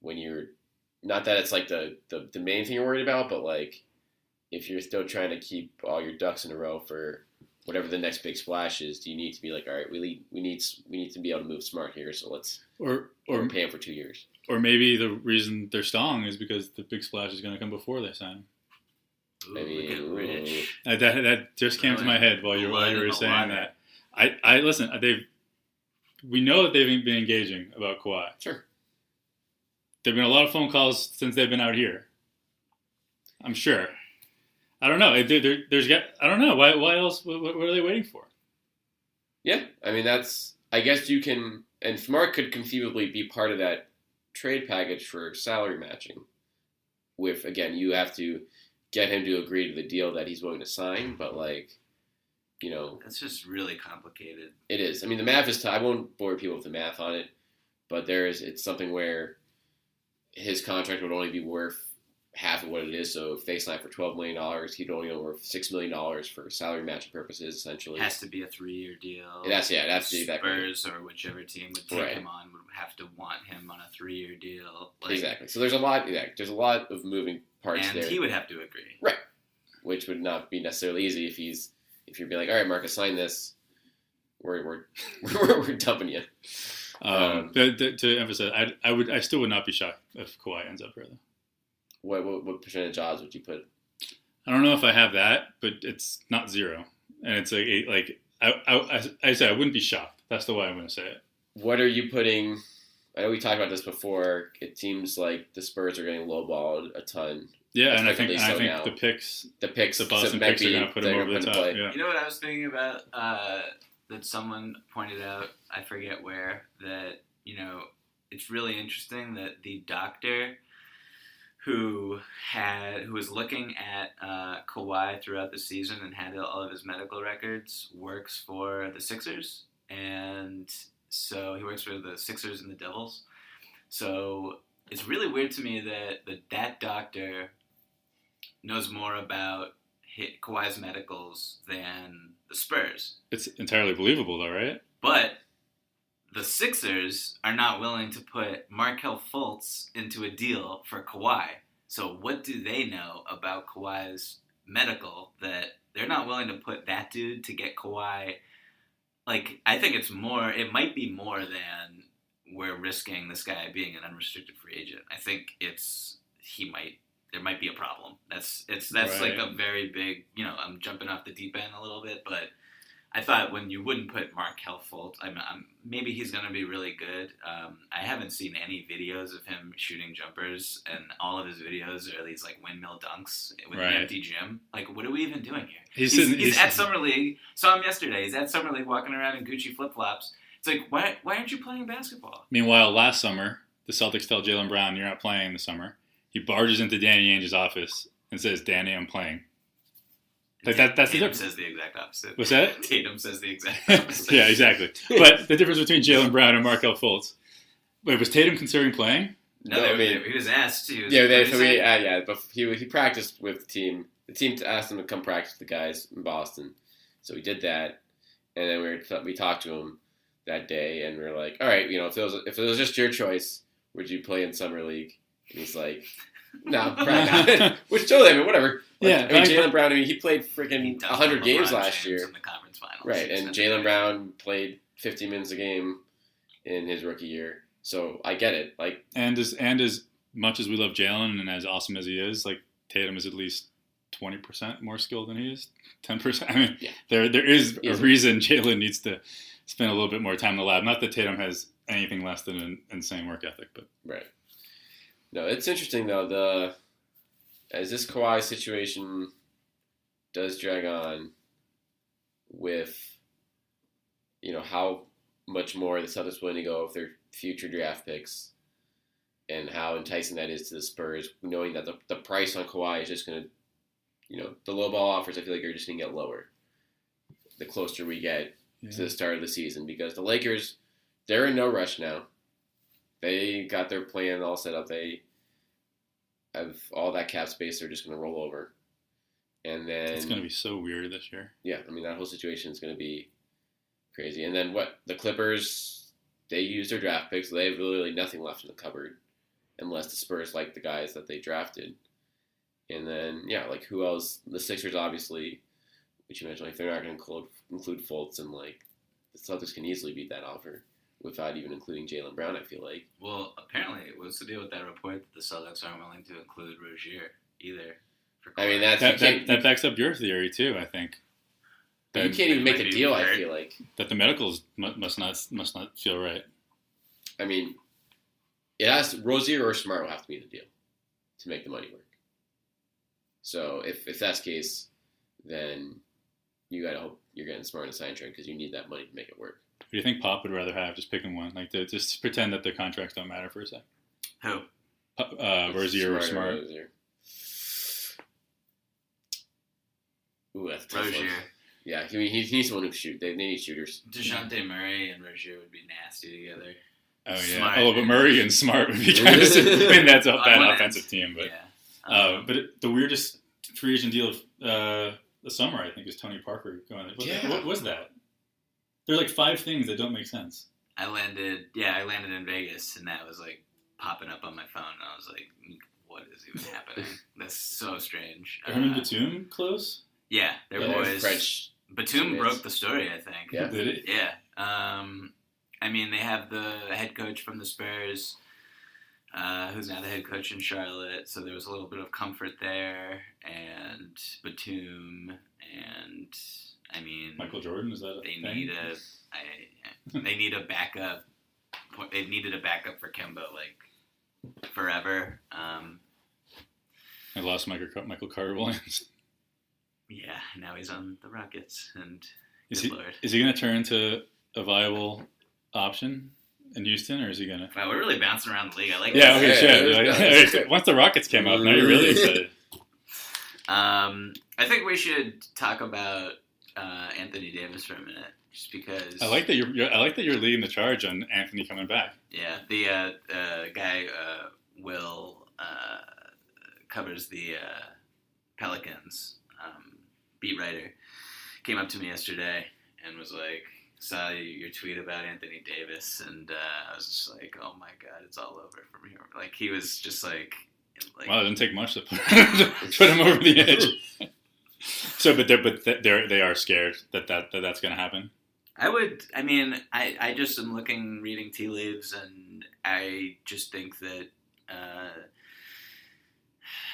when you're not that it's like the, the the main thing you're worried about, but like if you're still trying to keep all your ducks in a row for whatever the next big splash is, do you need to be like, all right, we need we need we need to be able to move smart here, so let's Or or or pay him for two years. or maybe the reason they're stalling is because the big splash is going to come before they sign him. Ooh, I mean, look at ooh. Rich. That that just came to my head while you while you were Blood in the saying that. I I listen. They've we know that they've been engaging about Kawhi. Sure. There've been a lot of phone calls since they've been out here. I'm sure. I don't know. There, there, there's got. I don't know. Why? Why else? What, what are they waiting for? Yeah, I mean that's. I guess you can, and Smart could conceivably be part of that trade package for salary matching. With again, you have to get him to agree to the deal that he's willing to sign, but like, you know, That's just really complicated. It is. I mean, the math is. T- I won't bore people with the math on it, but there is. It's something where his contract would only be worth half of what it is. So if they sign for twelve million dollars, he'd only be worth six million dollars for salary matching purposes, essentially. It has to be a three-year deal. It has- yeah, it has to be that Spurs or whichever team would take Right. him on would have to want him on a three-year deal. Like, exactly. So there's a lot. Yeah, there's a lot of moving parts And there, he would have to agree. Right. Which would not be necessarily easy if he's if you're being like, all right, Marcus, sign this. We're we're we're, we're dumping you. Um, Um, to, to, emphasize, I, I would. I still would not be shocked if Kawhi ends up here. Though. What what, what percentage odds would you put? I don't know if I have that, but it's not zero, and it's like like I, I, I said I wouldn't be shocked. That's the way I'm going to say it. What are you putting? I know we talked about this before. It seems like the Spurs are getting lowballed a ton. Yeah, and I think Expectedly and I think now. the picks, The picks, the Boston so picks are going to put they're him over the top. Yeah. You know what I was thinking about? Uh, that someone pointed out, I forget where, that, you know, it's really interesting that the doctor who had who was looking at uh, Kawhi throughout the season and had all of his medical records works for the Sixers, and so he works for the Sixers and the Devils. So it's really weird to me that that, that doctor knows more about hit Kawhi's medicals than the Spurs. It's entirely believable, though, right? But the Sixers are not willing to put Markelle Fultz into a deal for Kawhi. So what do they know about Kawhi's medical that they're not willing to put that dude to get Kawhi? Like I think it's more. It might be more than we're risking this guy being an unrestricted free agent. I think it's he might there might be a problem. That's it's that's Right. like a very big. You know, I'm jumping off the deep end a little bit, but I thought when you wouldn't put Markelle Fultz, I'm, I'm maybe he's going to be really good. Um, I haven't seen any videos of him shooting jumpers, and all of his videos are these like windmill dunks with Right. an empty gym. Like, what are we even doing here? He's He's, sitting- he's he's- at summer league. Saw him yesterday. He's at summer league, walking around in Gucci flip flops. It's like, why why aren't you playing basketball? Meanwhile, last summer, the Celtics tell Jaylen Brown, "You're not playing this summer." He barges into Danny Ainge's office and says, "Danny, I'm playing." Like that- that's the Tatum difference. says the exact opposite. What's that? Tatum says the exact opposite. yeah, exactly. But the difference between Jaylen Brown and Markelle Fultz. Wait, was Tatum considering playing? No, No, they- I mean- he was asked. He was, Yeah, they, so he we, uh, yeah, but he he practiced with the team. The team asked him to come practice with the guys in Boston, so we did that, and then we were, we talked to him that day, and we are like, all right, you know, if it was if it was just your choice, would you play in summer league? And he's like, no, probably not. Which totally, I mean, whatever. Like, Yeah, I mean, Jaylen Brown. I mean, he played freaking dunked 100 games last James year, in the conference finals. right? And Jaylen. Brown played 50 minutes a game in his rookie year, so I get it. Like, And as and as much as we love Jaylen and as awesome as he is, like Tatum is at least twenty percent more skilled than he is. Ten percent. I mean, Yeah. there there is He a is a- reason Jaylen needs to spend a little bit more time in the lab. Not that Tatum has anything less than an insane work ethic, but Right. No, it's interesting though. The as this Kawhi situation does drag on with you know how much more the Celtics willing to go with their future draft picks, and how enticing that is to the Spurs, knowing that the, the price on Kawhi is just going to, you know, the low ball offers. I feel like are just going to get lower the closer we get to the start of the season because the Lakers, they're in no rush now. They got their plan all set up. They have all that cap space. They're just going to roll over, and then it's going to be so weird this year. yeah, I mean that whole situation is going to be crazy. And then what the Clippers, they use their draft picks. They have literally nothing left in the cupboard, unless the Spurs like the guys that they drafted. And then yeah, like who else? The Sixers obviously, which you mentioned, like they're not going to include include Fultz, and like the Celtics can easily beat that offer without even including Jaylen Brown. I feel like Well, apparently, what's the deal with that report that the Celtics aren't willing to include Rozier either? For I mean that's That, that, that backs up your theory too. I think but you can't even make a Maybe deal. I feel like that the medicals must not must not feel right. I mean, it has Rozier or Smart will have to be the deal to make the money work. So if if that's the case, then you gotta hope you're getting Smart and sign trade because you need that money to make it work. Who do you think Pop would rather have? Just picking one, like to just pretend that the contracts don't matter for a sec. Who? Pop- Uh, Rozier or Smart? Rozier. Ooh, that's a tough one. Rozier. Yeah, he, he, he needs someone who can shoot. They, they need shooters. Dejounte Murray and Rozier would be nasty together. Oh yeah. Smart. Oh, but Murray and Smart would be kind of. I mean, that's a bad one offensive team, but yeah. uh, but it, the weirdest free agent deal of uh, the summer, I think, is Tony Parker going. What, Yeah. what was that? There are like five things that don't make sense. I landed. Yeah, I landed in Vegas, and that was like popping up on my phone. And I was like, "What is even happening? That's so strange." Herman Uh, Batum close? yeah, their Yeah, they're boys. French. Batum teammates. broke the story, I think. Yeah. Did it? Yeah. Um, I mean, they have the head coach from the Spurs, uh, who's now the head coach in Charlotte. So there was a little bit of comfort there, and Batum, and I mean, Michael Jordan is that a they thing? need a, I, they need a backup. They needed a backup for Kemba like forever. Um, I lost Michael Michael Carter Williams. yeah, now he's on the Rockets, and Is good he lord. is he going to turn into a viable option in Houston, or is he going to? Wow, we're really bouncing around the league. I like Yeah, this. okay, Yeah, shit. yeah. Like, Once the Rockets came up, now you're really excited. Um, I think we should talk about uh, Anthony Davis for a minute, just because. I like that you're, you're. I like that you're leading the charge on Anthony coming back. Yeah, the uh, uh, guy uh, Will uh, covers the uh, Pelicans um, beat writer came up to me yesterday and was like, saw your tweet about Anthony Davis, and uh, I was just like, "Oh my god, it's all over from here." Like he was just like, like Wow, it didn't take much to put, to put him over the edge. So, but they're but they're they are scared that, that, that that's going to happen. I would. I mean, I I just am looking, reading tea leaves, and I just think that uh,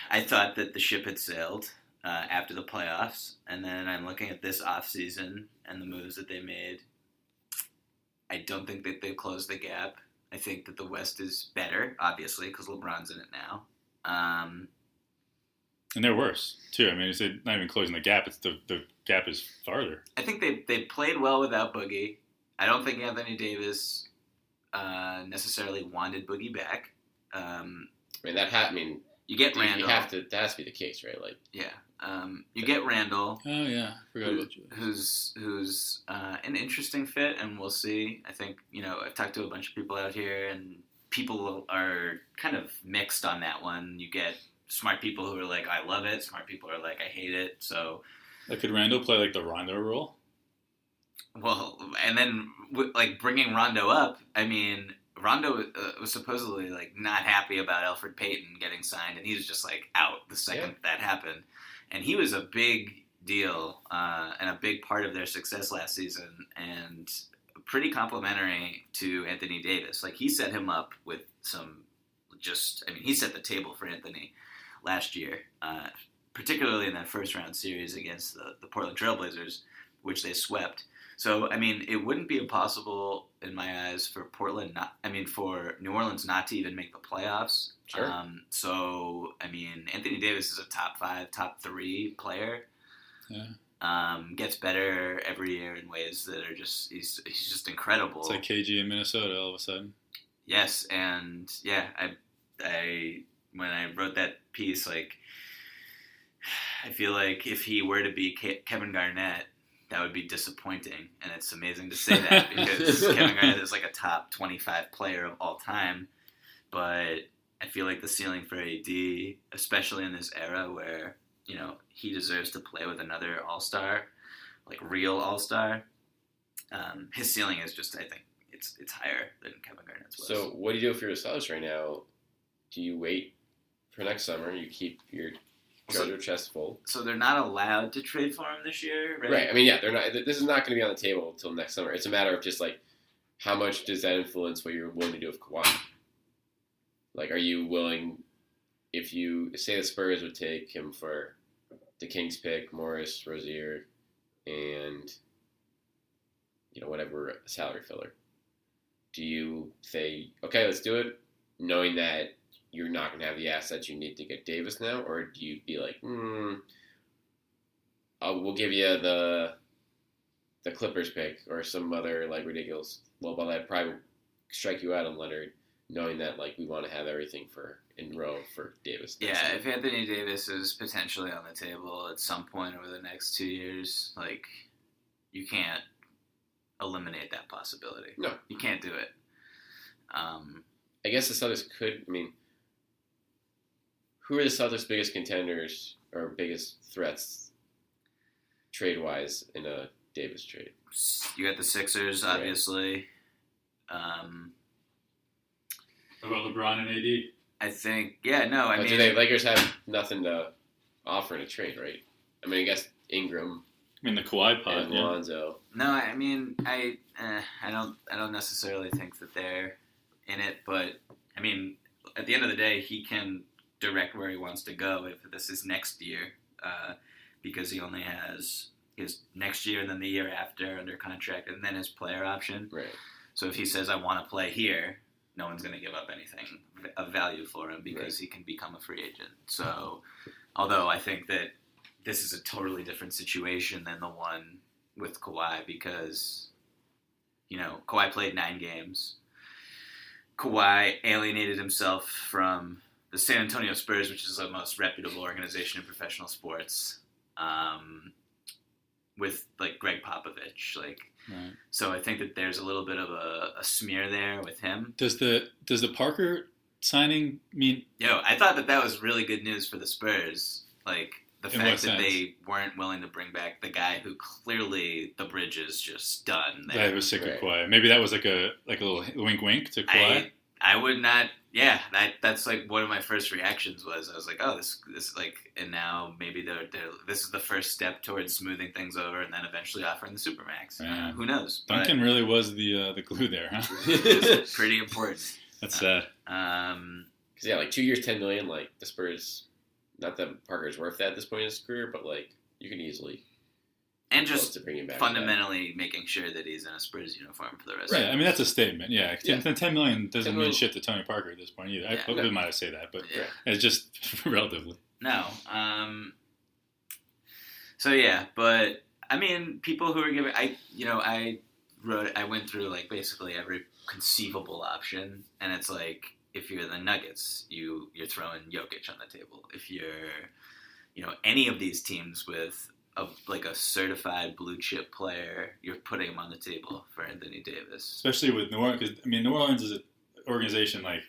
I thought that the ship had sailed uh, after the playoffs, and then I'm looking at this off season and the moves that they made. I don't think that they've closed the gap. I think that the West is better, obviously, because LeBron's in it now. Um, And they're worse too. I mean, it's not even closing the gap; it's the the gap is farther. I think they they played well without Boogie. I don't think Anthony Davis uh, necessarily wanted Boogie back. Um, I mean, that ha- I mean, you get you Randle. have to. That has to be the case, right? Like, Yeah. Um, you get Randle, Oh yeah, forgot who- about you. who's who's uh, an interesting fit, and we'll see. I think you know I've talked to a bunch of people out here, and people are kind of mixed on that one. You get smart people who are like, "I love it," smart people are like, "I hate it." So, Like, could Randle play like the Rondo role? well, and then like bringing Rondo up. I mean, Rondo uh, was supposedly like not happy about Elfrid Payton getting signed, and he was just like out the second that happened. And he was a big deal uh, and a big part of their success last season, and pretty complimentary to Anthony Davis. Like he set him up with some just, I mean, he set the table for Anthony last year, uh, particularly in that first round series against the, the Portland Trailblazers, which they swept. So, I mean, it wouldn't be impossible in my eyes for Portland not, I mean, for New Orleans not to even make the playoffs. Sure. Um, so, I mean, Anthony Davis is a top five, top three player. Yeah. Um, gets better every year in ways that are just, he's, he's just incredible. It's like KG in Minnesota all of a sudden. Yes, and yeah, I, I when I wrote that piece, like, I feel like if he were to be Ke- Kevin Garnett, that would be disappointing, and it's amazing to say that because Kevin Garnett is like a top twenty-five player of all time, but I feel like the ceiling for AD, especially in this era where you know he deserves to play with another All Star, like real All Star. Um, his ceiling is just, I think, it's it's higher than Kevin Garnett's was. so what do you do if you're the Celtics right now? Do you wait for next summer? You keep your treasure chest full, so they're not allowed to trade for him this year, right? right? I mean, yeah, they're not. This is not going to be on the table until next summer. It's a matter of just like how much does that influence what you're willing to do with Kawhi? Like, are you willing? If you say the Spurs would take him for the Kings pick, Morris, Rozier, and you know whatever salary filler, do you say okay, let's do it, knowing that you're not going to have the assets you need to get Davis now, or do you be like, hmm, uh, we'll give you the the Clippers pick or some other like ridiculous low ball that probably strike you out on Leonard, knowing that like we want to have everything for in row for Davis. Yeah, if Anthony Davis is potentially on the table at some point over the next two years, like you can't eliminate that possibility. No. you can't do it. Um, I guess the Celtics could. I mean, who are the Celtics' biggest contenders or biggest threats trade wise in a Davis trade? you got the Sixers, Right. obviously. Um, What about LeBron and AD? I think, yeah, no, I but mean, do they Lakers have nothing to offer in a trade, right? I mean, I guess Ingram I mean, the Kawhi pod. and Yeah. Lonzo. No, I mean, I, eh, I don't, I don't necessarily think that they're in it, but I mean, at the end of the day, he can direct where he wants to go if this is next year, uh, because he only has his next year and then the year after under contract, and then his player option. Right. So if he says, "I want to play here," no one's going to give up anything of value for him because he can become a free agent. So, although I think that this is a totally different situation than the one with Kawhi because, you know, Kawhi played nine games. Kawhi alienated himself from the San Antonio Spurs, which is the most reputable organization in professional sports, um, with like Gregg Popovich. Like, Right. so I think that there's a little bit of a, a smear there with him. Does the does the Parker signing mean? Yo, I thought that that was really good news for the Spurs. Like, the In fact that sense? they weren't willing to bring back the guy who clearly the bridge is just done. That There. was sick Right. of Kawhi. Maybe that was like a like a little wink wink to Kawhi. I I would not. Yeah, that that's like one of my first reactions was I was like, oh, this this like, and now maybe they're, they're this is the first step towards smoothing things over, and then eventually offering the supermax. Yeah. Uh, who knows? But Duncan really was the uh, the glue there, huh? pretty important. That's sad. Um, Because yeah, like two years, ten million. Like the Spurs, not that Parker's worth that at this point in his career, but like you can easily and just to bring him back. fundamentally making sure that he's in a Spurs uniform for the rest. Right. of I mean, that's a statement. Yeah. Yeah. Ten- Ten million doesn't 10 mean shit to Tony Parker at this point either. I, Yeah. I wouldn't mind to say that, but Yeah. it's just relatively. No. Um, so yeah, but I mean, people who are giving, I you know, I wrote, I went through like basically every conceivable option, and it's like if you're the Nuggets, you you're throwing Jokic on the table. If you're, you know, any of these teams with a like a certified blue chip player, you're putting him on the table for Anthony Davis. especially with New Orleans. Because I mean, New Orleans is an organization like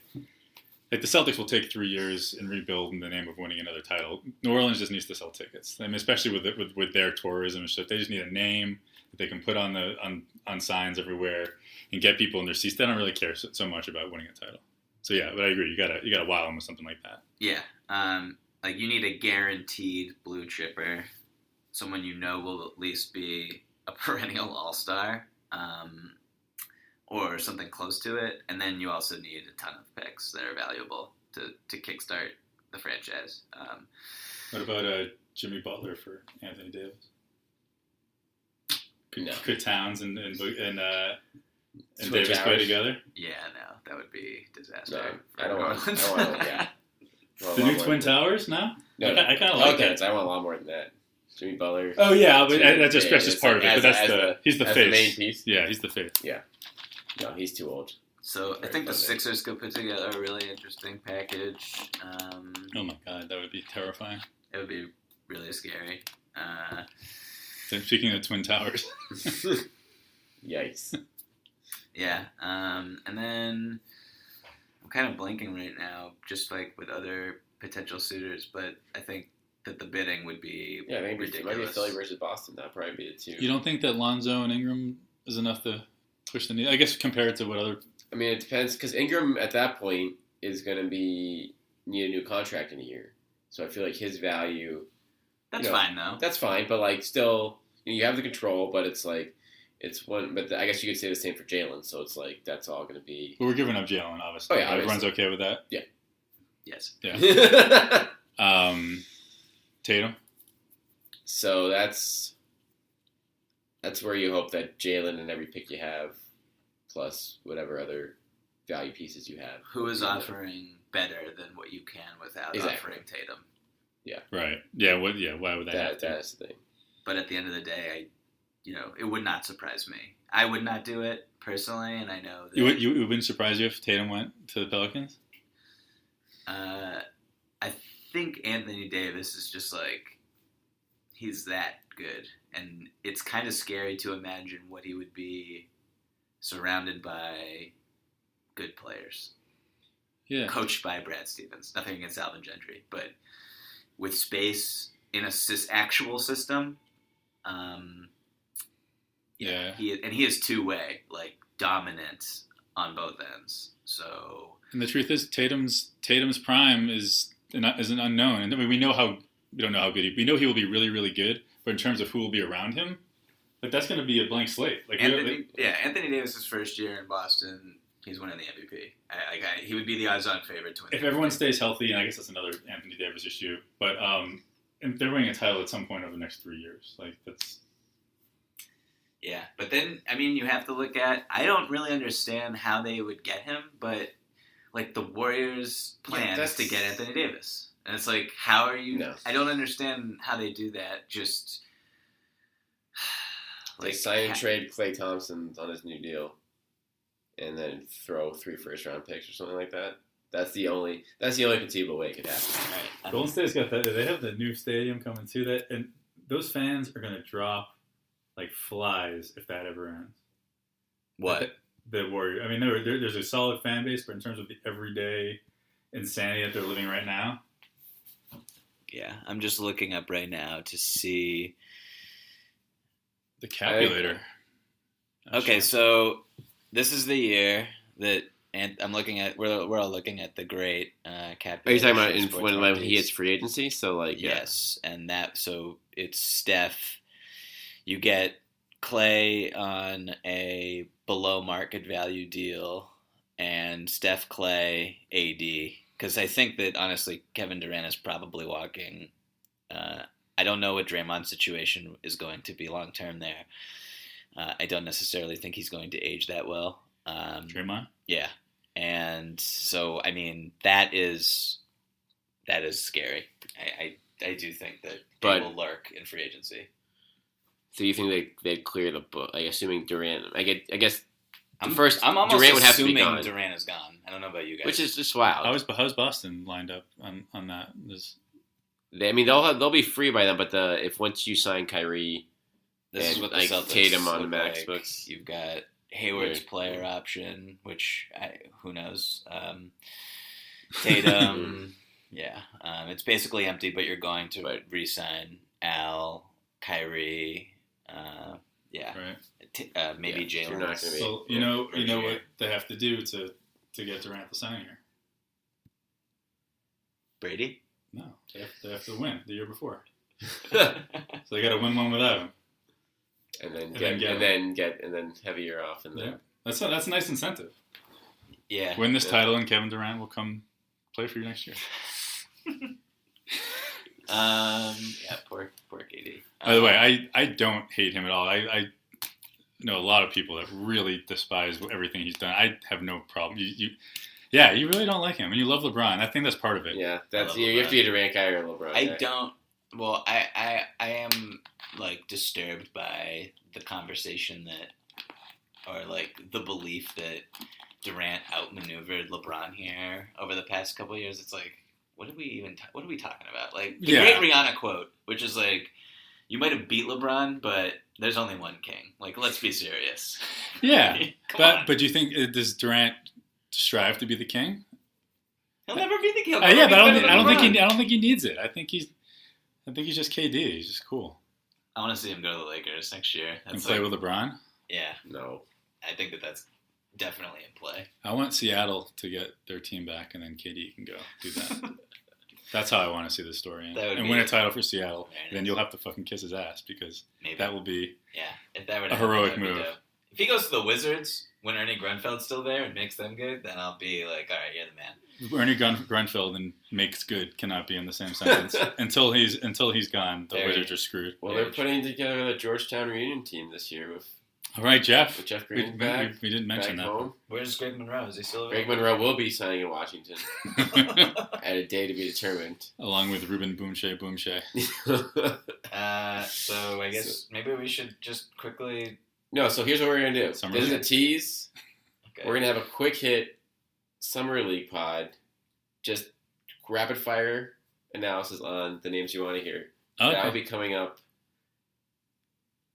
like the Celtics will take three years and rebuild in the name of winning another title. New Orleans just needs to sell tickets. I mean, especially with, it, with with their tourism and stuff, they just need a name that they can put on the on on signs everywhere and get people in their seats. They don't really care so, so much about winning a title. So yeah, but I agree. You gotta you gotta wow them with something like that. Yeah, um, like you need a guaranteed blue chipper, someone you know will at least be a perennial all star, um, or something close to it, and then you also need a ton of picks that are valuable to to kickstart the franchise. Um, What about uh, Jimmy Butler for Anthony Davis? Could, No. could Towns and and, and, uh, and Switch Davis play together? yeah, no, that would be disaster. No, I don't want. I don't want. Yeah. I The new Twin than that. Towers? No. No, I, no. I kind of like okay, that. I want a lot more than that. Jimmy Butler. Oh yeah, but Yeah, that just that's just it's part of it. like But that's the, the- he's the as face. the main piece. Yeah, he's the face. Yeah. No, he's too old. So I Very think the. Sixers could put together a really interesting package. Um, Oh my god, that would be terrifying. It would be really scary. Uh, So speaking of Twin Towers, Yikes. yeah, um, and then I'm kind of blanking right now, just like with other potential suitors. But I think that the bidding would be Yeah, maybe it might be ridiculous. Philly versus Boston. That'd probably be the two. you don't think that Lonzo and Ingram is enough to push the needle? I guess compared to what other I mean, it depends because Ingram at that point is going to be need a new contract in a year. So I feel like his value That's you know, fine though. that's fine, but like still, you, know, you have the control, but it's like it's one. But I guess you could say the same for Jaylen. So it's like that's all going to be. well, we're giving up Jaylen, obviously. Oh, yeah, everyone's okay with that. Yeah. Yes. Yeah. Um, Tatum. so that's that's where you hope that Jaylen and every pick you have, plus whatever other value pieces you have. Who is Yeah. offering better than what you can without Exactly. offering Tatum? Yeah. Right. Yeah. What? Yeah. Why would that? That happen? that's the thing. But at the end of the day, I, you know, it would not surprise me. I would not do it personally, and I know that You, would- you, it wouldn't surprise you if Tatum went to the Pelicans? Uh, I think Anthony Davis is just like he's that good, and it's kind of scary to imagine what he would be surrounded by good players, Yeah. coached by Brad Stevens. Nothing against Alvin Gentry, but with space in a sys- actual system. Um, Yeah. he and he is two way, like dominant on both ends. So And the truth is, Tatum's Tatum's prime is is an unknown. And I mean, we know how we don't know how good he. We know he will be really, really good. But in terms of who will be around him, like that's going to be a blank slate. Like, Anthony, yeah, Anthony Davis's first year in Boston, he's winning the MVP. I, like I, he would be the odds-on favorite to win. if everyone MVP. stays healthy, and I guess that's another Anthony Davis issue. But um, and they're winning a title at some point over the next three years. Like that's yeah, but then I mean, you have to look at. I don't really understand how they would get him, but like the Warriors' Yeah, plan is to get Anthony Davis, and it's like, how are you? No. I don't understand how they do that. Just Like sign and ha- trade Klay Thompson on his new deal, and then throw three first round picks or something like that. That's the only. That's the only conceivable way it could happen. Right. Golden State's got that. They have the new stadium coming too. That and those fans are going to drop like flies if that ever ends. What? The Warrior. I mean, there, there, there's a solid fan base, but in terms of the everyday insanity that they're living right now, Yeah, I'm just looking up right now to see. The calculator. Oh, Okay, sure. so this is the year that, and I'm looking at. We're we're all looking at the great uh, cap. Are you talking about in, when, when he Markets. hits free agency? So like, yeah. Yes, and that so it's Steph. You get Klay on a below market value deal, and Steph Klay AD. Because I think that honestly, Kevin Durant is probably walking. Uh, I don't know what Draymond's situation is going to be long term there. Uh, I don't necessarily think he's going to age that well. Um, Draymond. yeah, and so I mean that is that is scary. I I, I do think that But- will lurk in free agency. So you think they they'd clear the book? Like assuming Durant, I get, I guess, the I'm, first I'm almost Durant would have to be assuming gone, Durant is gone. I don't know about you guys. which is just wild. I was how's Boston lined up on, on that? There's, They, I mean, they'll have, they'll be free by then, but the if once you sign Kyrie, this is and, what the like, Celtics Tatum on the look max like. books. You've got Hayward's Weird. player option, which I, who knows. Um, Tatum, yeah, um, it's basically empty, but you're going to Right. re-sign Al, Kyrie, uh, yeah, right. T- uh, maybe Yeah, Jaylen. you're not gonna be- So you know you know sure. what they have to do to to get Durant the signing here. Brady. No, they have, they have to win the year before. So they got to win one without him. then And get then get and then get and then have a year off, and then Yeah. That's a, that's a nice incentive. yeah. Win this Yeah. title, and Kevin Durant will come play for you next year. Um. Yeah. Poor. Poor KD. By the Um, way, I, I don't hate him at all. I, I know a lot of people that really despise everything he's done. I have no problem. You, you yeah, you really don't like him, and you love LeBron. I think that's part of it. yeah, that's you, you have to be a Durant guy or a LeBron. I guy. don't. Well, I, I I am like disturbed by the conversation that, or like the belief that Durant outmaneuvered LeBron here over the past couple of years. It's like, what are we even? ta- what are we talking about? Like the Yeah. great Rihanna quote, which is like, "You might have beat LeBron, but there's only one king." Like, let's be serious. Yeah, but on. but do you think uh, does Durant strive to be the king? he'll never be the king. Uh, yeah, be but I don't think I don't think he I don't think he needs it. I think he's I think he's just KD. He's just cool I want to see him go to the Lakers next year. and play like, with LeBron. yeah, No, I think that that's definitely in play. I want Seattle to get their team back, and then KD can go do that. That's how I want to see the story end. And win a title for Seattle. Then nice. you'll have to fucking kiss his ass because Maybe that will be Yeah, if that were A happen, heroic move. If he goes to the Wizards when Ernie Grunfeld's still there and makes them good, then I'll be like, all right, you're the man. Ernie Grun- Grunfeld and makes good cannot be in the same sentence until he's until he's gone. The Very- Wizards are screwed. well, they're putting together the Georgetown reunion team this year with, All right, Jeff. with Jeff We, Green we- back. we didn't mention back that. home. Where's Greg Monroe? Is he still Greg available? Monroe will be signing in Washington at a day to be determined. Along with Ruben Boumtje-Boumtje. Uh, so I guess maybe we should just quickly. no, so here's what we're gonna do. Summer this is a tease. Okay. We're gonna have a quick hit summer league pod, just rapid fire analysis on the names you want to hear. Okay. That'll be coming up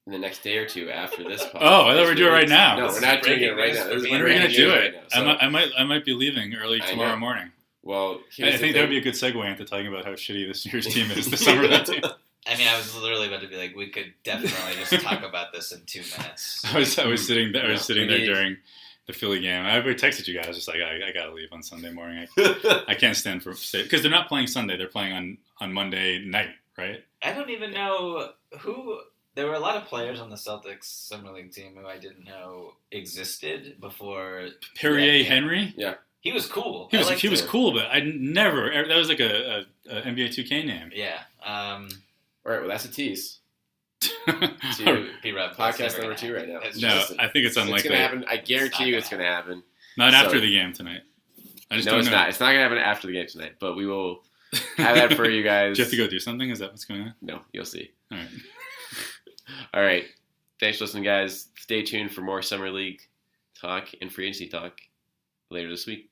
in the next day or two after this pod. Oh, I thought we were This doing it right now. No, This we're not doing it right now. This is. When are we breaking gonna do it? right now. I, So- might, I might I might be leaving early tomorrow morning. Well, I, here's I the think that would be a good segue into talking about how shitty this year's team is. The summer league team. I mean, I was literally about to be like, we could definitely just talk about this in two minutes. I was I was sitting there, I was No, sitting there during the Philly game. I texted you guys just like I, I gotta leave on Sunday morning. I, I can't stand for because they're not playing Sunday. They're playing on on Monday night, right? I don't even know who. There were a lot of players on the Celtics summer league team who I didn't know existed before. Perrier Henry. Yeah. He was cool. He was he was him. cool, but I never that was like a, a, a NBA 2K name. Yeah. Um, All right, well, that's a tease. To P. Rob, podcast number two right now. It's No. just- I think it's unlikely. It's unlikely. gonna happen. I guarantee It's you, it's gonna gonna happen. Not after the game tonight. I just no, don't it's know. not. It's not gonna happen after the game tonight. But we will have that for you guys. Do you have to go do something? Is that what's going on? No, you'll see. All right. All right. Thanks for listening, guys. Stay tuned for more summer league talk and free agency talk later this week.